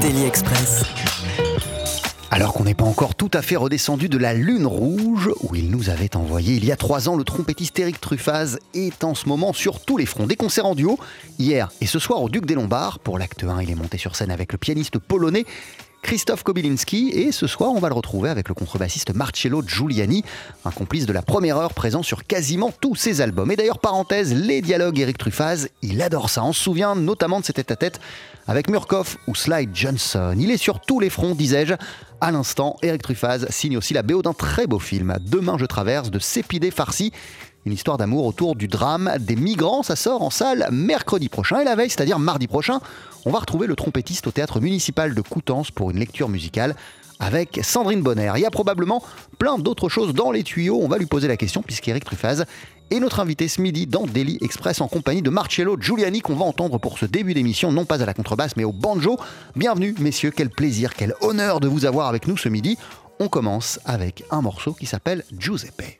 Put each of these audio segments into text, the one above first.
Daily Express. Alors qu'on n'est pas encore tout à fait redescendu de la Lune Rouge, où il nous avait envoyé il y a trois ans, le trompettiste Eric Truffaz est en ce moment sur tous les fronts. Des concerts en duo, hier et ce soir au Duc des Lombards. Pour l'acte 1, il est monté sur scène avec le pianiste polonais Christophe Kobylinski et ce soir on va le retrouver avec le contrebassiste Marcello Giuliani, un complice de la première heure présent sur quasiment tous ses albums. Et d'ailleurs parenthèse, les dialogues Eric Truffaz, il adore ça. On se souvient notamment de ses tête-à-tête avec Murkoff ou Slide Johnson. Il est sur tous les fronts, disais-je. À l'instant, Eric Truffaz signe aussi la BO d'un très beau film, Demain je traverse de Sépidé Farsi. Une histoire d'amour autour du drame des migrants. Ça sort en salle mercredi prochain. Et la veille, c'est-à-dire mardi prochain, on va retrouver le trompettiste au théâtre municipal de Coutances pour une lecture musicale avec Sandrine Bonner. Il y a probablement plein d'autres choses dans les tuyaux. On va lui poser la question puisqu'Éric Truffaz est notre invité ce midi dans Daily Express en compagnie de Marcello Giuliani qu'on va entendre pour ce début d'émission, non pas à la contrebasse mais au banjo. Bienvenue messieurs, quel plaisir, quel honneur de vous avoir avec nous ce midi. On commence avec un morceau qui s'appelle Giuseppe.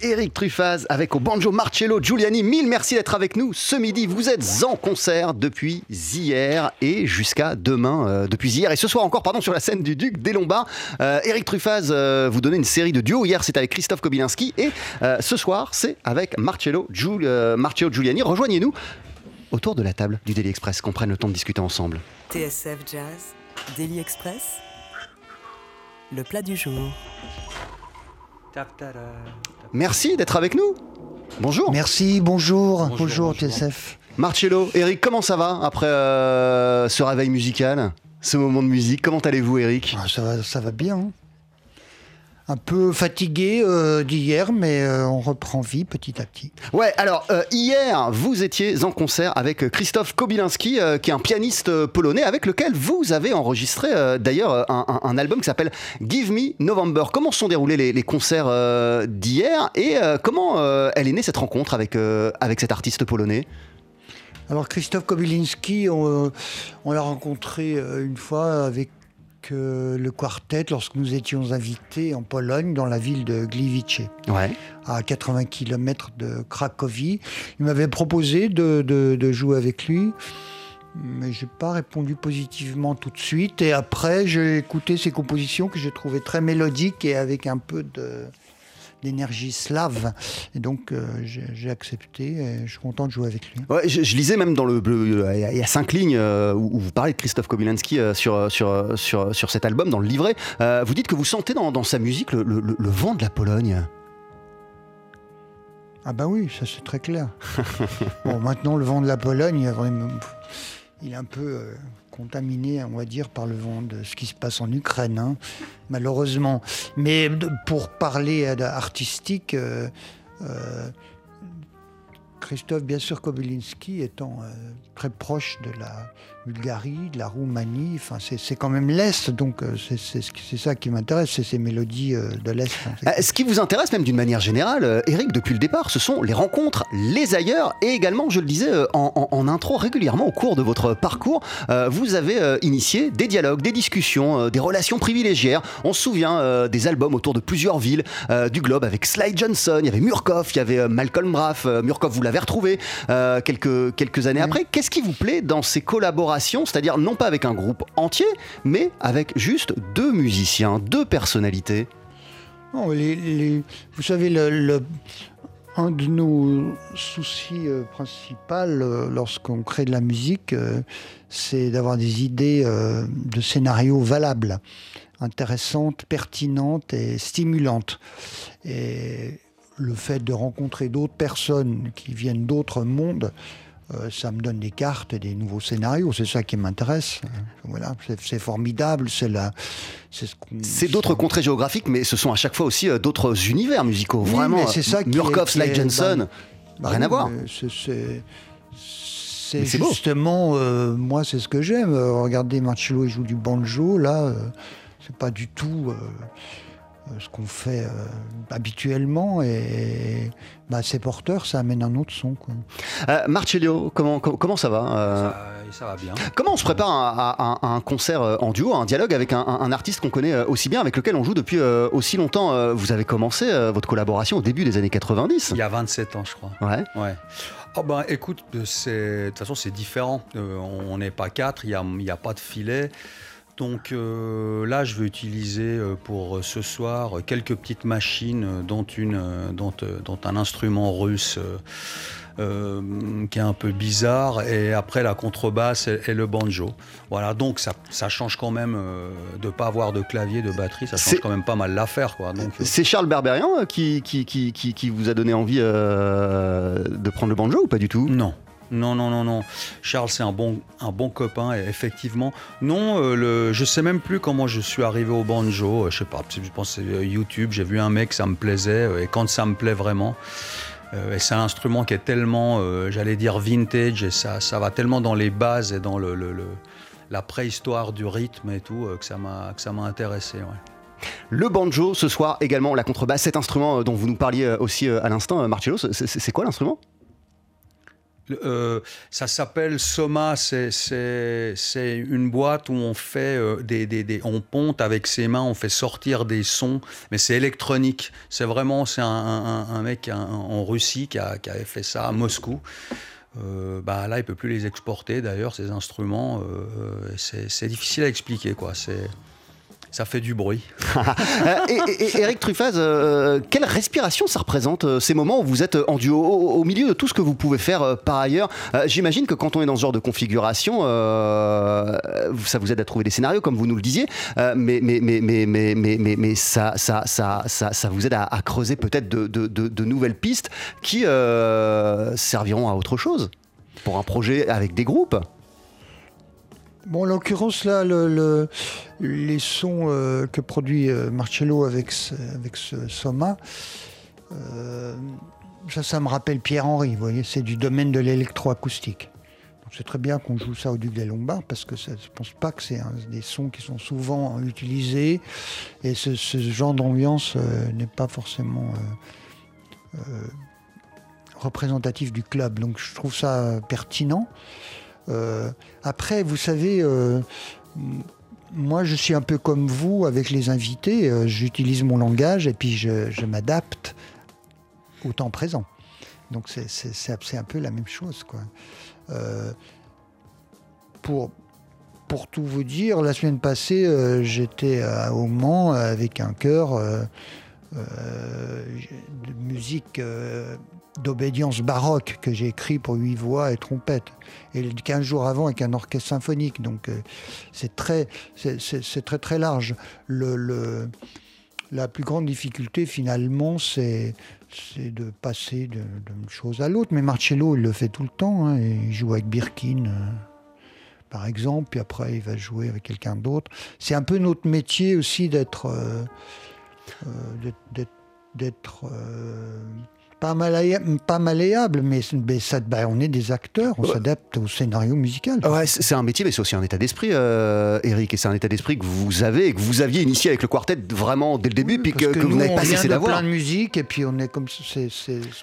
Eric Truffaz avec au banjo Marcello Giuliani. Mille merci d'être avec nous ce midi. Vous êtes en concert depuis hier et jusqu'à demain. euh, depuis hier et ce soir encore, pardon, sur la scène du Duc des Lombards. Euh, Eric Truffaz, euh, vous donnez une série de duos. Hier, c'était avec Christophe Kobilinski et ce soir, c'est avec Marcello Giuliani. Rejoignez-nous autour de la table du Daily Express, qu'on prenne le temps de discuter ensemble. TSF Jazz, Daily Express, le plat du jour. Merci d'être avec nous. Bonjour. Merci, bonjour, bonjour, TSF. Marcello, Eric, comment ça va après euh, ce réveil musical, ce moment de musique? Comment allez-vous, Eric? Ah, ça, va, ça va bien. hein. Un peu fatigué euh, d'hier, mais euh, on reprend vie petit à petit. Ouais, alors euh, hier, vous étiez en concert avec Christophe Kobilinski, qui est un pianiste polonais, avec lequel vous avez enregistré d'ailleurs un, album qui s'appelle Give Me November. Comment se sont déroulés les, les concerts d'hier et comment elle est née cette rencontre avec, avec cet artiste polonais? Alors Christophe Kobylinski, on, on l'a rencontré une fois avec euh, le quartet lorsque nous étions invités en Pologne, dans la ville de Gliwice. Ouais. à 80 km de Cracovie. Il m'avait proposé de, de- de jouer avec lui, mais j'ai pas répondu positivement tout de suite. Et après, j'ai écouté ses compositions que j'ai trouvées très mélodiques et avec un peu de d'énergie slave. Et donc, euh, j'ai accepté et je suis content de jouer avec lui. Ouais, je, je lisais même dans le, le- il y a- cinq lignes euh, où, où vous parlez de Christophe Kobylinski euh, sur, sur, sur, sur cet album, dans le livret. Euh, vous dites que vous sentez dans, dans sa musique le, le- vent de la Pologne. Ah bah oui, ça c'est très clair. bon, maintenant le vent de la Pologne, il est, vraiment- il est un peu euh, contaminé, on va dire, par le vent de ce qui se passe en Ukraine, hein, malheureusement. Mais pour parler euh, artistique, euh, euh, Christophe, bien sûr, Kobylinski étant très proche de la Bulgarie, de la Roumanie, enfin c'est quand même l'Est, donc euh, c'est ça qui m'intéresse, c'est ces mélodies euh, de l'Est. Euh, ce qui vous intéresse même d'une manière générale, Eric, depuis le départ, ce sont les rencontres, les ailleurs et également, je le disais en, en- en intro, régulièrement au cours de votre parcours, vous avez initié des dialogues, des discussions, des relations privilégiées. On se souvient des albums autour de plusieurs villes du globe avec Sly Johnson, il y avait Murkoff, il y avait Malcolm Braff. Murkoff, vous l'avez retrouvé quelques, quelques années après. Qu'est-ce qui vous plaît dans ces collaborations C'est-à-dire non pas avec un groupe entier, mais avec juste deux musiciens, deux personnalités vous savez, le, un de nos soucis euh, principaux euh, lorsqu'on crée de la musique, euh, c'est d'avoir des idées de scénarios valables, intéressantes, pertinentes et stimulantes. Et le fait de rencontrer d'autres personnes qui viennent d'autres mondes, euh, ça me donne des cartes, et des nouveaux scénarios. C'est ça qui m'intéresse. Voilà, c'est formidable. C'est la, c'est ce qu'on- C'est d'autres contrées géographiques, mais ce sont à chaque fois aussi euh, d'autres univers musicaux. Oui, Vraiment, c'est ça Murkoff, Sly est- Johnson, Bah rien à voir. c'est- C'est justement, euh, moi, c'est ce que j'aime. Regardez, Marcello, il joue du banjo. Là, euh, c'est pas du tout euh, ce qu'on fait euh, habituellement. Et bah, c'est porteur, ça amène un autre son. Quoi. Euh, Marcello, comment, com- comment ça va euh, Ça, ça va bien. Comment on se prépare à, à- à un concert en duo, à un dialogue avec un, artiste qu'on connaît aussi bien, avec lequel on joue depuis euh, aussi longtemps Vous avez commencé euh, votre collaboration au début des années 90. Il y a 27 ans, je crois. Ouais. Ouais. Oh ben, écoute, de toute façon, c'est différent. Euh, on n'est pas quatre, il n'y a, y a pas de filet. Donc euh, là, je vais utiliser euh, pour euh, ce soir quelques petites machines, dont, une, dont, dont un instrument russe euh, qui est un peu bizarre, et après la contrebasse et, et le banjo. Voilà, donc ça, ça change quand même de pas avoir de clavier, de batterie, ça change quand même pas mal l'affaire. quoi. Donc, C'est Charles Berberian qui, qui, qui, qui- qui vous a donné envie de prendre le banjo ou pas du tout? Non. Non, non, non, non. Charles, c'est un bon, un bon copain, effectivement. Non, euh, le, je sais même plus comment je suis arrivé au banjo. euh, je sais pas, je pense que c'est euh, YouTube. J'ai vu un mec, ça me plaisait. euh, et quand ça me plaît vraiment, euh, c'est un instrument qui est tellement, j'allais dire, vintage, et ça, ça va tellement dans les bases et dans le, la préhistoire du rythme et tout, que ça m'a que ça m'a intéressé. Le banjo ce soir également, la contrebasse, cet instrument dont vous nous parliez aussi à l'instant, Marcello, c'est quoi l'instrument? Euh, ça s'appelle Soma, c'est une boîte où on fait euh, des, on ponte avec ses mains, on fait sortir des sons, mais c'est électronique. C'est vraiment, c'est un, mec en Russie qui, a, avait fait ça à Moscou. Euh, bah là, il peut plus les exporter d'ailleurs, ces instruments. c'est difficile à expliquer, quoi. Ça fait du bruit. et, Eric Truffaz, euh, quelle respiration ça représente euh, ces moments où vous êtes en duo au, milieu de tout ce que vous pouvez faire euh, par ailleurs J'imagine que quand on est dans ce genre de configuration, ça vous aide à trouver des scénarios comme vous nous le disiez, mais, ça, vous aide à, creuser peut-être de, de, nouvelles pistes qui serviront à autre chose pour un projet avec des groupes. Bon, en l'occurrence, là, le, les sons euh, que produit euh, Marcello avec ce, avec Soma, euh, ça, ça me rappelle Pierre-Henri, vous voyez, c'est du domaine de l'électroacoustique. C'est très bien qu'on joue ça au Duc des Lombards parce que ça, je ne pense pas que c'est des sons qui sont souvent utilisés et ce genre d'ambiance n'est pas forcément représentatif du club. Donc je trouve ça pertinent. Euh, après, vous savez, euh, moi je suis un peu comme vous avec les invités, euh, j'utilise mon langage et puis je, m'adapte au temps présent. Donc c'est un peu la même chose. Quoi. pour, pour tout vous dire, la semaine passée, j'étais au Mans avec un chœur de musique d'obédience baroque que j'ai écrit pour huit voix et trompette. Et 15 jours avant avec un orchestre symphonique. Donc euh, c'est très, c'est très très large. Le, la plus grande difficulté finalement, c'est de passer d'une chose à l'autre. Mais Marcello, il le fait tout le temps. Hein, il joue avec Birkin. Euh, par exemple, puis après il va jouer avec quelqu'un d'autre. C'est un peu notre métier aussi d'être euh, d'être pas, malléable, pas malléable, mais, ça, bah, on est des acteurs, on s'adapte au scénario musical. Ouais, c'est un métier, mais c'est aussi un état d'esprit, euh, Eric, et c'est un état d'esprit que vous avez et que vous aviez initié avec le quartet vraiment dès le début, puis que, vous n'avez pas cessé d'avoir. plein de musique, et puis on est comme c'est,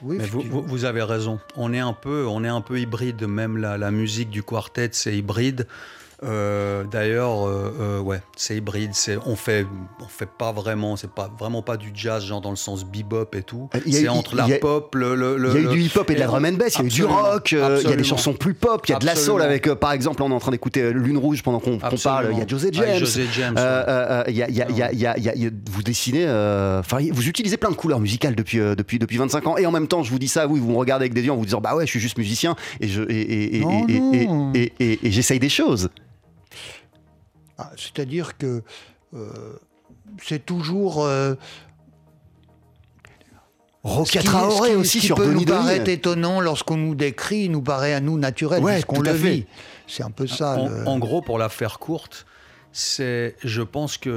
oui, vous, vous, avez raison. On est un peu, on est un peu hybride, même la, la musique du quartet, c'est hybride. Euh, d'ailleurs, euh, euh, ouais, c'est hybride. C'est, on fait, on fait pas vraiment, c'est pas vraiment pas du jazz, genre dans le sens bebop et tout. C'est entre la pop, le, Il y a eu du hip-hop et de la drum and bass. Il y a eu du rock. il y a des chansons plus pop. Il y a de la soul avec, par exemple, on est en train d'écouter Lune Rouge pendant qu'on, parle. Il y a José James. vous dessinez, enfin, vous utilisez plein de couleurs musicales depuis depuis depuis 25 ans. Et en même temps, je vous dis ça, oui, vous me regardez avec des yeux en vous disant, bah ouais, je suis juste musicien et je et, et, et j'essaye des choses. Ah, c'est-à-dire que euh, c'est toujours. Euh, Traoré aussi ce qui sur peut nous paraître étonnant lorsqu'on nous décrit, nous paraît à nous naturel, ouais, puisqu'on le vit. C'est un peu ça. En, gros, pour la faire courte, c'est, je pense que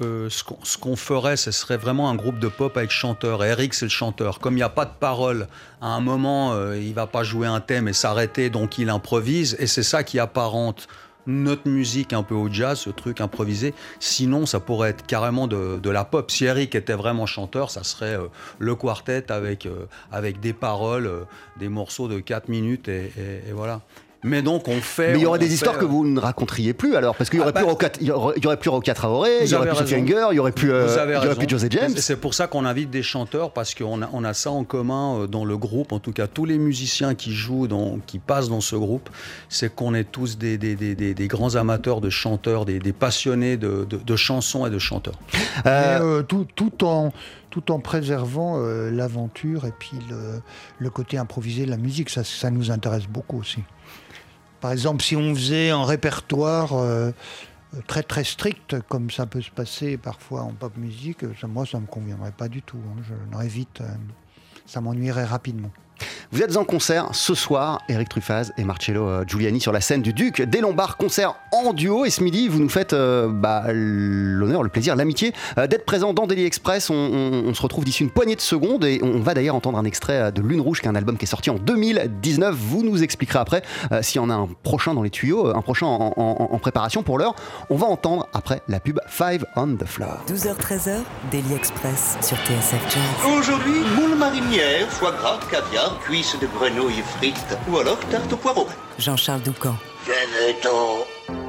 euh, ce qu'on ferait, ce serait vraiment un groupe de pop avec chanteur. Et Eric, c'est le chanteur. Comme il n'y a pas de parole, à un moment, euh, il va pas jouer un thème et s'arrêter, donc il improvise. Et c'est ça qui apparente notre musique un peu au jazz, ce truc improvisé. Sinon, ça pourrait être carrément de, la pop. Si Eric était vraiment chanteur, ça serait euh, le quartet avec, euh, avec des paroles, euh, des morceaux de 4 minutes et voilà. Mais donc on fait. Mais il y aurait des histoires que vous ne raconteriez plus alors, parce qu'il y aurait ah, plus bah, il y aurait, plus Roca Traoré, il y aurait plus Sophie il y aurait plus, euh, il y aurait plus José James. C'est pour ça qu'on invite des chanteurs parce qu'on a, on a ça en commun euh, dans le groupe. En tout cas, tous les musiciens qui jouent, dans, qui passent dans ce groupe, c'est qu'on est tous des, des, des, des, grands amateurs de chanteurs, des, passionnés de, de, chansons et de chanteurs. Euh, tout, tout en tout en préservant l'aventure et puis le, le, côté improvisé de la musique. Ça, ça nous intéresse beaucoup aussi. Par exemple, si on faisait un répertoire euh, très très strict, comme ça peut se passer parfois en pop musique, moi ça ne me conviendrait pas du tout. Hein. Je n'aurais vite, euh, ça m'ennuierait rapidement. Vous êtes en concert ce soir, Eric Truffaz et Marcello euh, Giuliani sur la scène du Duc des Lombards, concert en duo. Et ce midi, vous nous faites euh, bah, l'honneur, le plaisir, l'amitié euh, d'être présent dans Daily Express. On, se retrouve d'ici une poignée de secondes et on va d'ailleurs entendre un extrait de Lune Rouge, qui est un album qui est sorti en 2019. Vous nous expliquerez après s'il y en a un prochain dans les tuyaux, un prochain en, préparation pour l'heure. On va entendre après la pub Five on the Floor. 12h-13h, Daily Express sur TSF Jazz. Aujourd'hui, moule marinière, foie gras, caviar, cuit cuisses de grenouille frites ou alors tarte au poireau. Jean-Charles Doucan. Venez-t'en.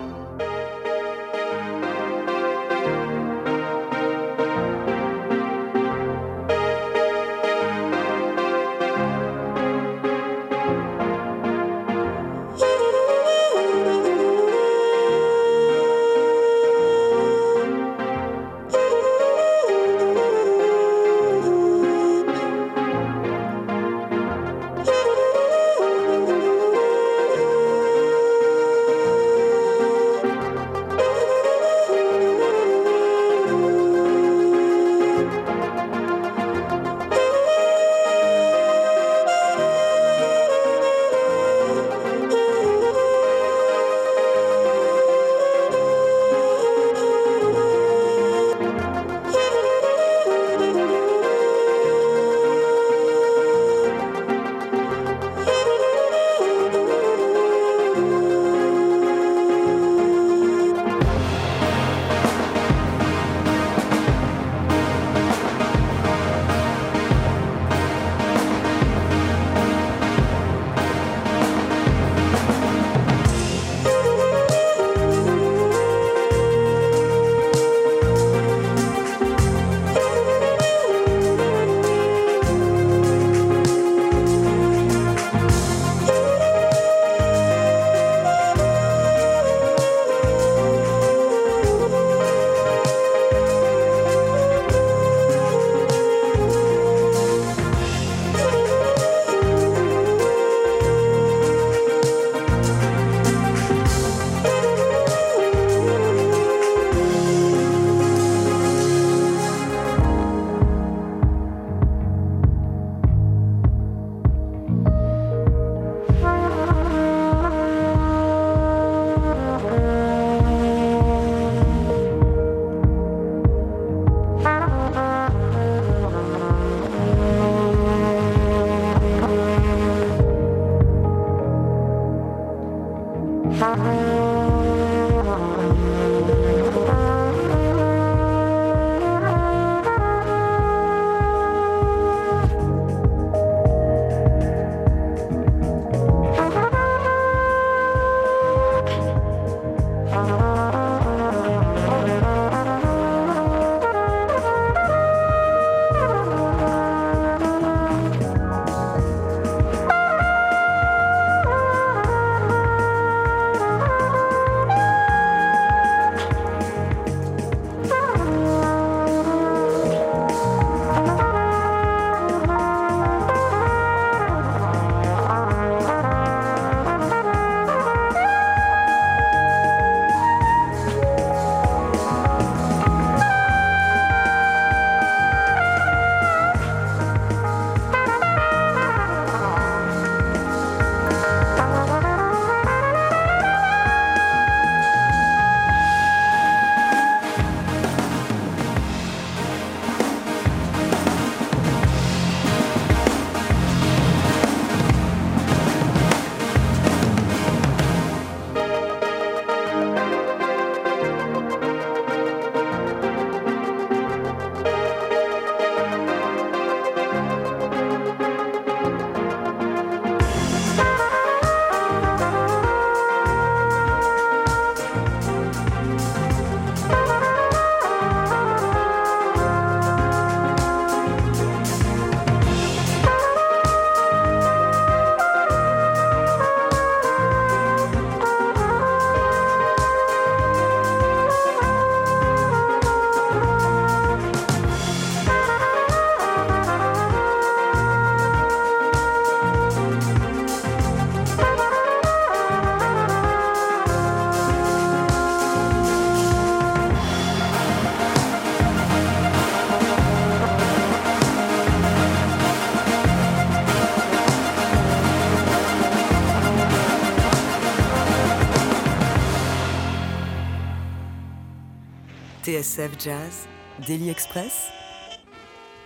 TSF Jazz, Daily Express,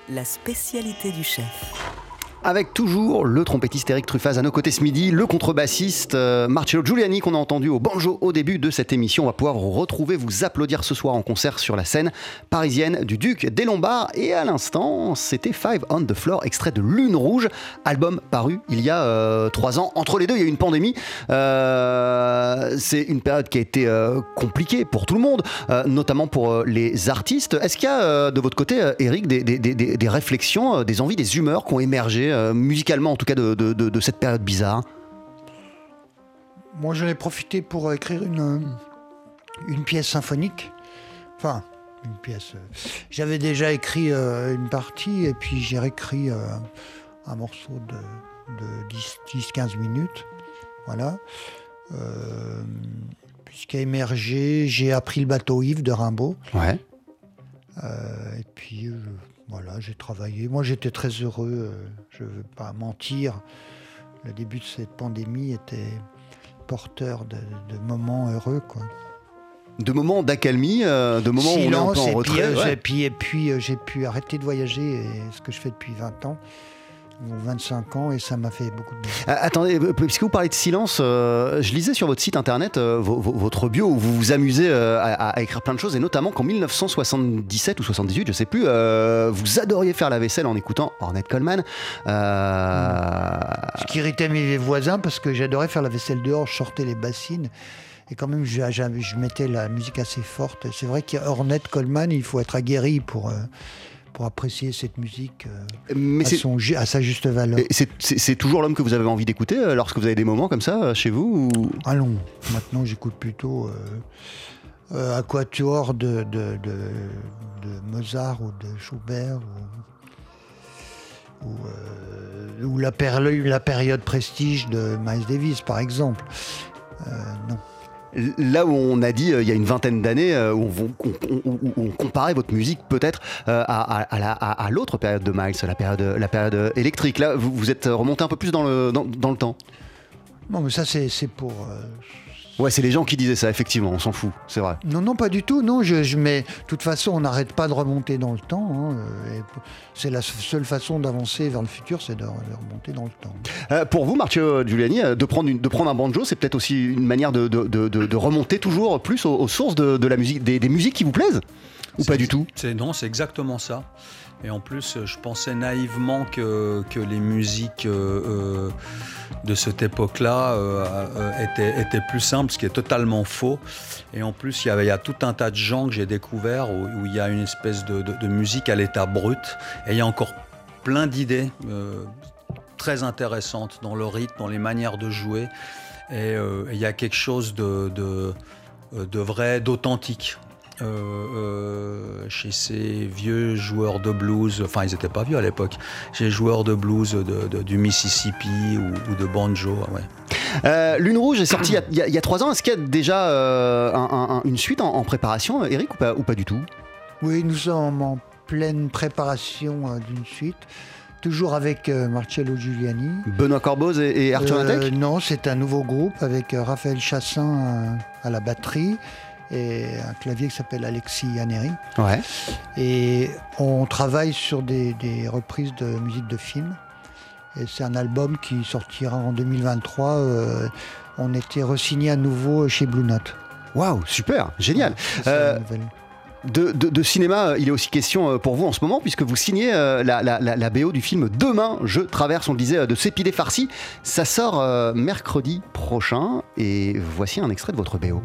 la spécialité du chef. Avec toujours le trompettiste Eric Truffaz à nos côtés ce midi, le contrebassiste euh, Marcello Giuliani qu'on a entendu au banjo au début de cette émission. On va pouvoir vous retrouver, vous applaudir ce soir en concert sur la scène parisienne du Duc des Lombards. Et à l'instant, c'était Five on the Floor, extrait de Lune Rouge, album paru il y a euh, trois ans. Entre les deux, il y a eu une pandémie. Euh, c'est une période qui a été compliquée pour tout le monde, notamment pour les artistes. Est-ce qu'il y a de votre côté, Eric, des, réflexions, des envies, des humeurs qui ont émergé, euh, musicalement en tout cas, de, de- de- de cette période bizarre Moi, j'en ai profité pour écrire une, une pièce symphonique. Enfin, une pièce. euh, J'avais déjà écrit euh, une partie et puis j'ai réécrit euh, un morceau de, de 10-15 minutes. Voilà. Euh, Puisqu'à émergé, j'ai appris le bateau Yves de Rimbaud. Ouais. Euh, et puis, euh, voilà, j'ai travaillé. Moi, j'étais très heureux. euh, je ne veux pas mentir. Le début de cette pandémie était porteur de, de moments heureux. Quoi. De moments d'accalmie, euh, de moments où on est un peu en et puis, retrait. euh, ouais. puis, et puis, euh, j'ai pu arrêter de voyager, et ce que je fais depuis 20 ans, 25 ans, et ça m'a fait beaucoup de bien. Ah, Attendez, euh, puisque vous parlez de silence, euh, je lisais sur votre site internet euh, vo- vo- votre bio où vous vous amusez euh, à, à écrire plein de choses et notamment qu'en 1977 ou 78, je sais plus, euh, vous adoriez faire la vaisselle en écoutant Ornette Coleman. Euh, Ce qui irritait mes voisins, parce que j'adorais faire la vaisselle dehors, je sortais les bassines. Et quand même, je, je- je mettais la musique assez forte. C'est vrai qu'Ornette Coleman, il faut être aguerri pour, euh, pour apprécier cette musique euh, Mais à, son à sa juste valeur. c'est- toujours l'homme que vous avez envie d'écouter euh, lorsque vous avez des moments comme ça euh, chez vous ou- Allons, maintenant j'écoute plutôt euh, un quatuor de, de, de, de Mozart ou de Schubert ou, ou, ou la, la période prestige de Miles Davis par exemple. Non. Là où on a dit euh, il y a une vingtaine d'années, euh, où, on, comparait votre musique peut-être euh, à, à- à la- à- à l'autre période de Miles, la période, électrique. Là, vous, êtes remonté un peu plus dans le, dans, le temps. Non, mais ça c'est pour. Ouais, c'est les gens qui disaient ça, effectivement, on s'en fout, c'est vrai. Non, non, pas du tout. Non, je, je mets. De toute façon, on n'arrête pas de remonter dans le temps. hein, euh, C'est la seule façon d'avancer vers le futur, c'est de, remonter dans le temps. Euh, pour vous, Marcio Giuliani, euh, de prendre, une- de prendre un banjo, c'est peut-être aussi une manière de, de- de- remonter toujours plus aux, aux sources de, de la musique, des, des musiques qui vous plaisent? Ou pas du tout? Non, c'est exactement ça. Et en plus, je pensais naïvement que, les musiques euh, euh, de cette époque-là euh, étaient, plus simples, ce qui est totalement faux. Et en plus, il y, a tout un tas de gens que j'ai découverts où, il y a une espèce de, musique à l'état brut. Et il y a encore plein d'idées très intéressantes dans le rythme, dans les manières de jouer. Et il y a quelque chose de vrai, d'authentique. Euh, euh, chez ces vieux joueurs de blues, enfin ils n'étaient pas vieux à l'époque, chez les joueurs de blues de- de- du Mississippi ou, ou de banjo. Ouais. Euh, Lune Rouge est sortie il y a- y, y trois ans. Est-ce qu'il y a déjà euh, un- un- un- une suite en, en préparation, Eric, ou pas, ou pas du tout? Oui, nous sommes en pleine préparation d'une suite, toujours avec euh, Marcello Giuliani. Benoît Corboz et, et Arthur Euh, Non, c'est un nouveau groupe avec euh, Raphaël Chassin euh, à la batterie et un clavier qui s'appelle Alexis Yaneri. Ouais. Et on travaille sur des, des reprises de musique de film. Et c'est un album qui sortira en 2023. euh, on était re-signé à nouveau chez Blue Note. Waouh, super, génial. Euh. De, de- de cinéma, il est aussi question euh, pour vous en ce moment, puisque vous signez la, la- la- la BO du film Demain, je traverse, on le disait, de Sépidé Farsi. Ça sort mercredi prochain, et voici un extrait de votre BO.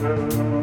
Thank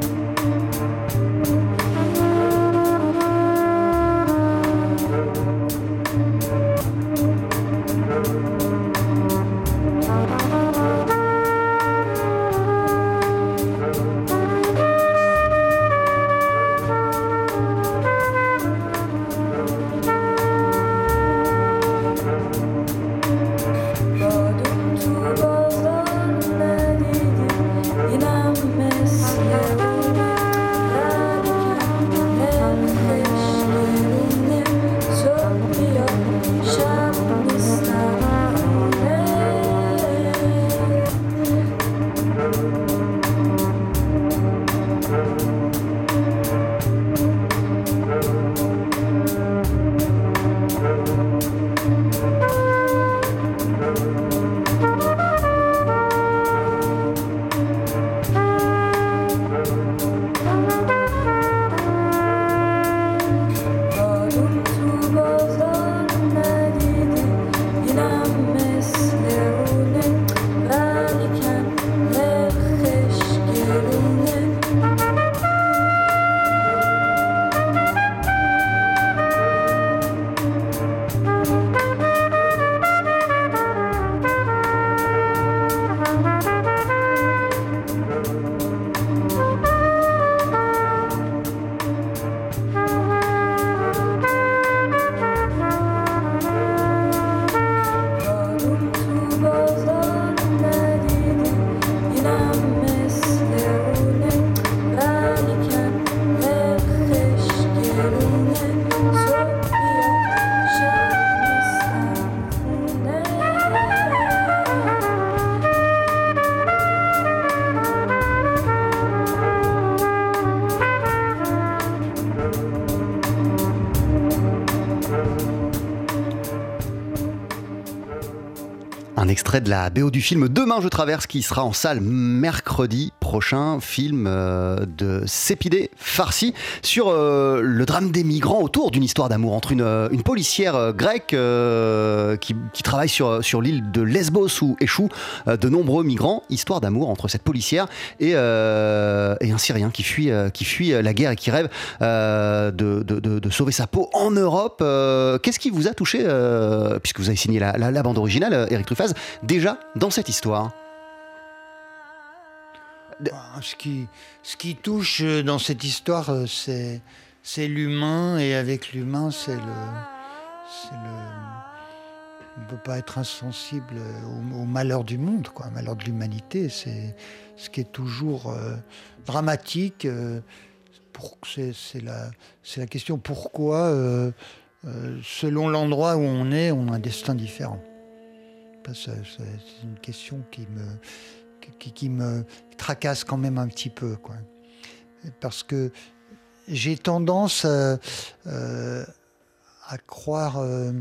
de la BO du film Demain je traverse qui sera en salle mercredi prochain, film euh, de Sépidé Farsi sur euh, le drame des migrants autour d'une histoire d'amour entre une, euh, une policière grecque qui, travaille sur, sur l'île de Lesbos où échouent de nombreux migrants, histoire d'amour entre cette policière et, et un Syrien qui fuit, qui fuit la guerre et qui rêve de, de, de, sauver sa peau en Europe. Qu'est-ce qui vous a touché, puisque vous avez signé la, la, la bande originale, Eric Truffaz déjà dans cette histoire bah, ce, qui, ce qui touche euh, dans cette histoire, euh, c'est, c'est l'humain, et avec l'humain, c'est le. on ne peut pas être insensible au, malheur du monde, quoi, au malheur de l'humanité. C'est ce qui est toujours euh, dramatique. pour, c'est, c'est, la, c'est la question pourquoi, selon l'endroit où on est, on a un destin différent. C'est une question qui me, qui, me tracasse quand même un petit peu. Quoi. Parce que j'ai tendance à, euh, à croire euh,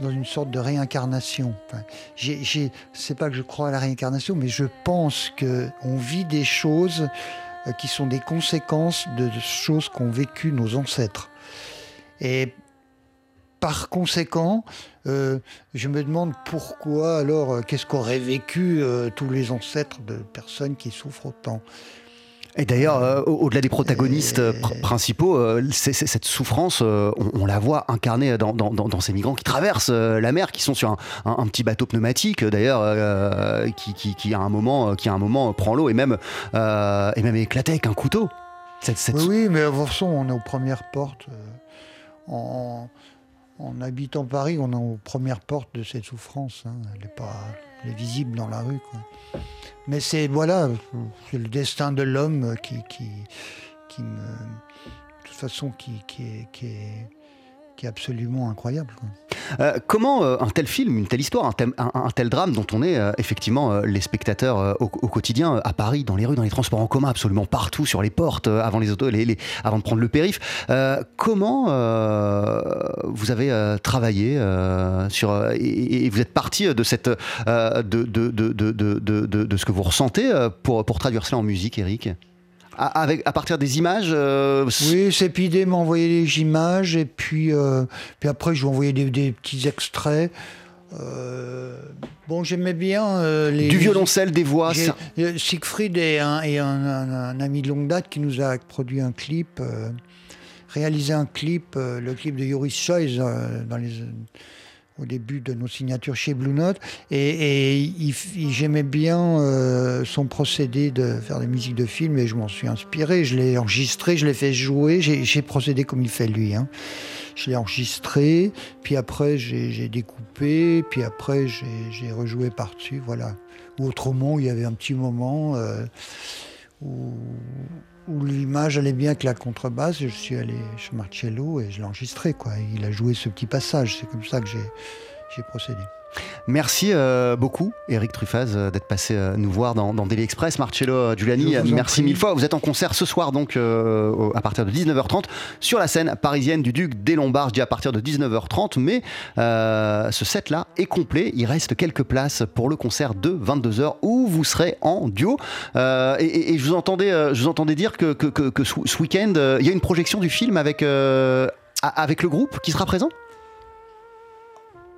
dans une sorte de réincarnation. Enfin, c'est pas que je crois à la réincarnation, mais je pense qu'on vit des choses euh, qui sont des conséquences de choses qu'ont vécues nos ancêtres. Et par conséquent, euh, je me demande pourquoi alors, euh, qu'est-ce qu'auraient vécu euh, tous les ancêtres de personnes qui souffrent autant. Et d'ailleurs, au-delà des protagonistes principaux, cette souffrance, on, la voit incarnée dans, ces migrants qui traversent la mer, qui sont sur un, petit bateau pneumatique, d'ailleurs, qui, qui, à un moment, qui à un moment prend l'eau et même, et même éclaté avec un couteau. oui, mais façon, on est aux premières portes. en, en habitant Paris, on est aux premières portes de cette souffrance. Hein. Elle n'est pas, elle est visible dans la rue. Mais c'est voilà, c'est le destin de l'homme qui, qui, qui me, de toute façon, est, qui est absolument incroyable. Euh, comment euh, un tel film, une telle histoire, un tel, un, tel drame dont on est euh, effectivement les spectateurs au, quotidien à Paris, dans les rues, dans les transports en commun, absolument partout, sur les portes, avant les autos, les, avant de prendre le périph. comment vous avez travaillé sur et, et vous êtes parti de cette de, de, de, de, de, ce que vous ressentez pour, pour traduire cela en musique, Eric? À, avec, à partir des images euh, Oui, Cépidé m'a envoyé les images et puis, euh, puis après je lui ai envoyé des, des petits extraits. Euh, bon, j'aimais bien euh, les. du violoncelle, des voix. Ça- Siegfried est, un, est un, un- un ami de longue date qui nous a produit un clip, euh, réalisé un clip, le clip de Choice euh, dans les, au début de nos signatures chez Blue Note. Et, et j'aimais bien euh, son procédé de faire des musiques de film et je m'en suis inspiré. Je l'ai enregistré, je l'ai fait jouer. J'ai procédé comme il fait lui. hein. Je l'ai enregistré, puis après j'ai découpé, puis après j'ai rejoué par-dessus. Voilà ou autrement, il y avait un petit moment euh, où, où l'image allait bien avec la contrebasse. Je suis allé chez Marcello et je l'ai enregistré. Quoi. Il a joué ce petit passage. C'est comme ça que j'ai j'ai procédé. Merci euh, beaucoup, Eric Truffaz, euh, d'être passé euh, nous voir dans, dans Daily Express. Marcello Giuliani, merci mille fois. Vous êtes en concert ce soir, donc à partir de 19h30, sur la scène parisienne du Duc des Lombards. Je dis à partir de 19h30, mais ce set-là est complet. Il reste quelques places pour le concert de 22h où vous serez en duo. Et, et- et je, vous entendais, je vous entendais dire que, que- que- que ce, week-end, il y a une projection du film avec, avec le groupe qui sera présent?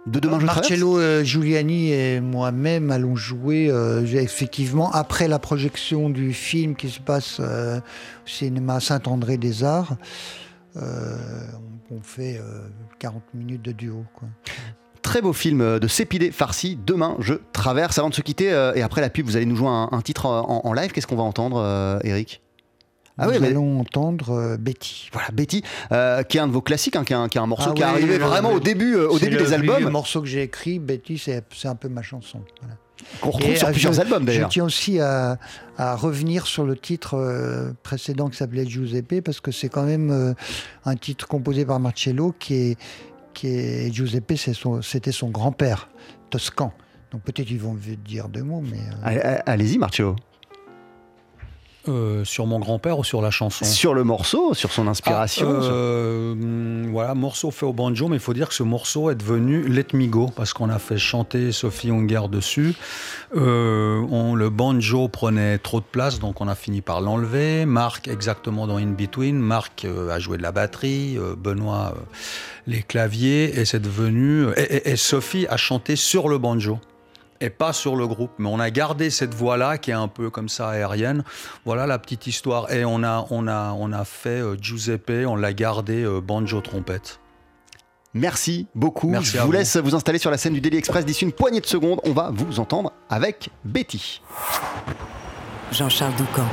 De demain je Marcello euh, Giuliani et moi-même allons jouer euh, effectivement après la projection du film qui se passe euh, au cinéma Saint-André-des-Arts. euh, on, on fait euh, 40 minutes de duo. Quoi. Très beau film de Sépidé Farsi, Demain je traverse. Avant de se quitter, et après la pub, vous allez nous jouer un, un titre en, en live. Qu'est-ce qu'on va entendre, Eric? Ah Nous oui, mais allons entendre euh, Betty. voilà, Betty, euh, qui est un de vos classiques, hein, qui, est un, qui est un morceau Ah qui est oui, arrivé le- vraiment le- au début, euh, au C'est début le des albums, morceau que j'ai écrit, Betty, c'est un peu ma chanson. voilà. qu'on retrouve Et, sur euh, plusieurs je- albums Je d'ailleurs. tiens aussi à, à revenir sur le titre précédent qui s'appelait Giuseppe, parce que c'est quand même un titre composé par Marcello qui est. Qui est Giuseppe, c'est son- c'était son, grand-père, toscan. Donc peut-être ils vont dire deux mots, mais. Allez- Allez-y, Marcello. Euh, sur mon grand-père ou sur la chanson Sur le morceau, sur son inspiration. Ah, euh, Voilà, morceau fait au banjo, mais il faut dire que ce morceau est devenu Let Me Go, parce qu'on a fait chanter Sophie Hunger dessus. Euh, on, le banjo prenait trop de place, donc on a fini par l'enlever. Marc, exactement dans In Between, Marc euh, a joué de la batterie, euh, Benoît, euh, les claviers, et c'est devenu. Et, et- et Sophie a chanté sur le banjo. Et pas sur le groupe, mais on a gardé cette voix-là qui est un peu comme ça aérienne. Voilà la petite histoire. Et on a, on a, on a fait euh, Giuseppe, on l'a gardé euh, banjo trompette. Merci beaucoup. Merci Je à vous vous. laisse vous installer sur la scène du Daily Express d'ici une poignée de secondes. On va vous entendre avec Betty. Jean-Charles Doucan,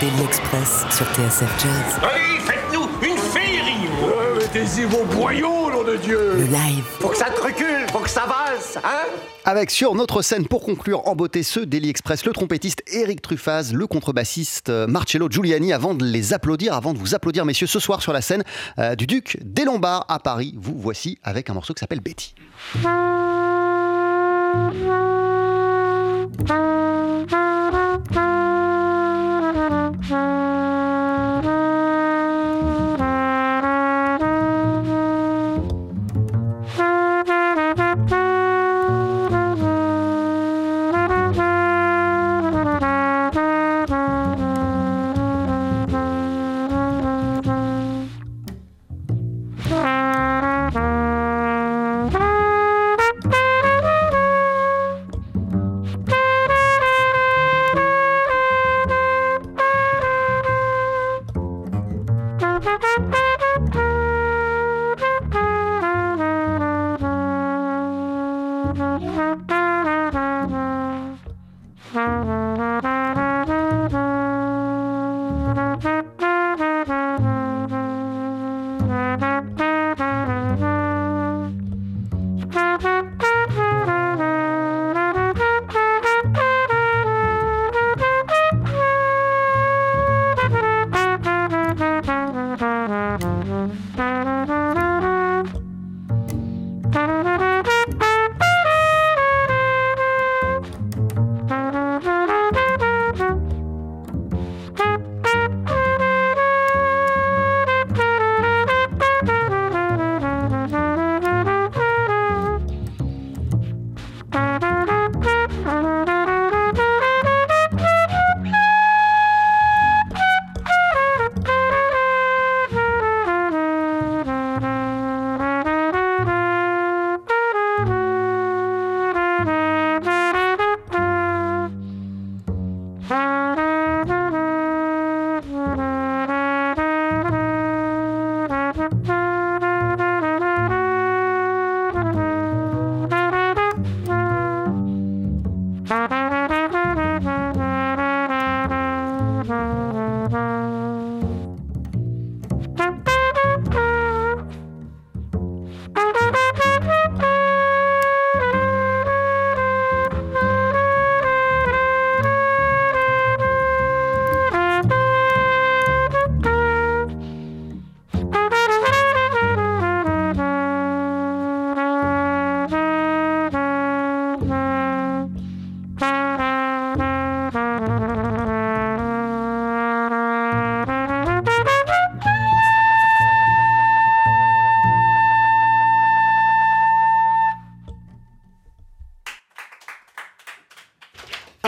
Daily Express sur TSF Jazz. Allez, Mettez-y vos boyaux, nom de Dieu Le live, Faut que ça te recule, faut que ça valse, hein Avec sur notre scène pour conclure en beauté ce Daily Express, le trompettiste Eric Truffaz, le contrebassiste euh, Marcello Giuliani. Avant de les applaudir, avant de vous applaudir, messieurs, ce soir sur la scène euh, du Duc des Lombards à Paris, vous voici avec un morceau qui s'appelle Betty.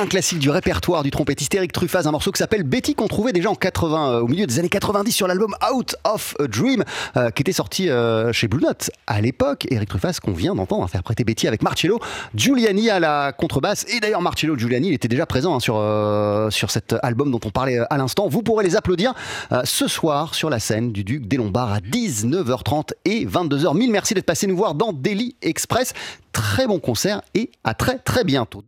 Classique du répertoire du trompettiste Eric Truffaz, un morceau qui s'appelle Betty qu'on trouvait déjà en 80, euh, au milieu des années 90 sur l'album Out of a Dream, euh, qui était sorti euh, chez Blue Note à l'époque. Eric Truffaz qu'on vient d'entendre interpréter Betty avec Marcello Giuliani à la contrebasse. Et d'ailleurs Marcello Giuliani, il était déjà présent hein, sur, sur cet album dont on parlait à l'instant. Vous pourrez les applaudir ce soir sur la scène du Duc des Lombards à 19h30 et 22h. Mille merci d'être passé nous voir dans Daily Express. Très bon concert et à très très bientôt.